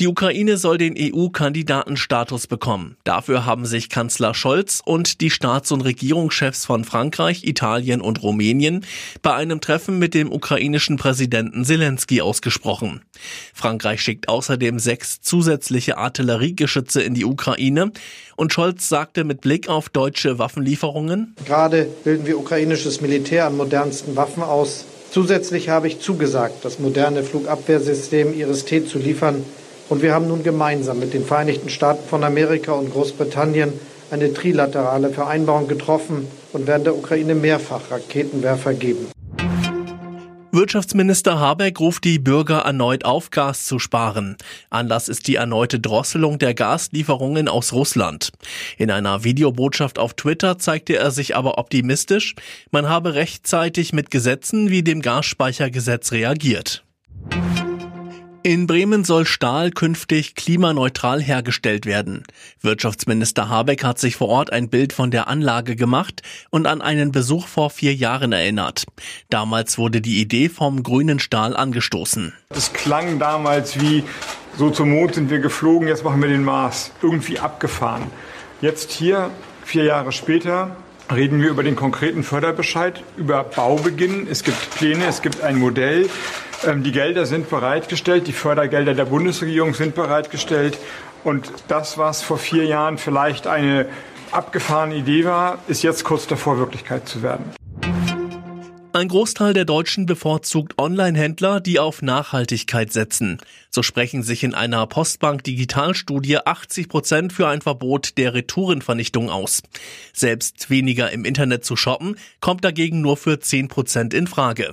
Die Ukraine soll den EU-Kandidatenstatus bekommen. Dafür haben sich Kanzler Scholz und die Staats- und Regierungschefs von Frankreich, Italien und Rumänien bei einem Treffen mit dem ukrainischen Präsidenten Zelensky ausgesprochen. Frankreich schickt außerdem sechs zusätzliche Artilleriegeschütze in die Ukraine und Scholz sagte mit Blick auf deutsche Waffenlieferungen, Gerade bilden wir ukrainisches Militär an modernsten Waffen aus. Zusätzlich habe ich zugesagt, das moderne Flugabwehrsystem IRIS-T zu liefern, und wir haben nun gemeinsam mit den Vereinigten Staaten von Amerika und Großbritannien eine trilaterale Vereinbarung getroffen und werden der Ukraine mehrfach Raketenwerfer geben. Wirtschaftsminister Habeck ruft die Bürger erneut auf, Gas zu sparen. Anlass ist die erneute Drosselung der Gaslieferungen aus Russland. In einer Videobotschaft auf Twitter zeigte er sich aber optimistisch, man habe rechtzeitig mit Gesetzen wie dem Gasspeichergesetz reagiert. In Bremen soll Stahl künftig klimaneutral hergestellt werden. Wirtschaftsminister Habeck hat sich vor Ort ein Bild von der Anlage gemacht und an einen Besuch vor vier Jahren erinnert. Damals wurde die Idee vom grünen Stahl angestoßen. Es klang damals wie, so zum Mond sind wir geflogen, jetzt machen wir den Mars. Irgendwie abgefahren. Jetzt hier, vier Jahre später, reden wir über den konkreten Förderbescheid, über Baubeginn. Es gibt Pläne, es gibt ein Modell. Ähm, die Gelder sind bereitgestellt, die Fördergelder der Bundesregierung sind bereitgestellt. Und das, was vor vier Jahren vielleicht eine abgefahrene Idee war, ist jetzt kurz davor, Wirklichkeit zu werden. Ein Großteil der Deutschen bevorzugt Online-Händler, die auf Nachhaltigkeit setzen. So sprechen sich in einer Postbank-Digitalstudie 80 Prozent für ein Verbot der Retourenvernichtung aus. Selbst weniger im Internet zu shoppen, kommt dagegen nur für 10 Prozent in Frage.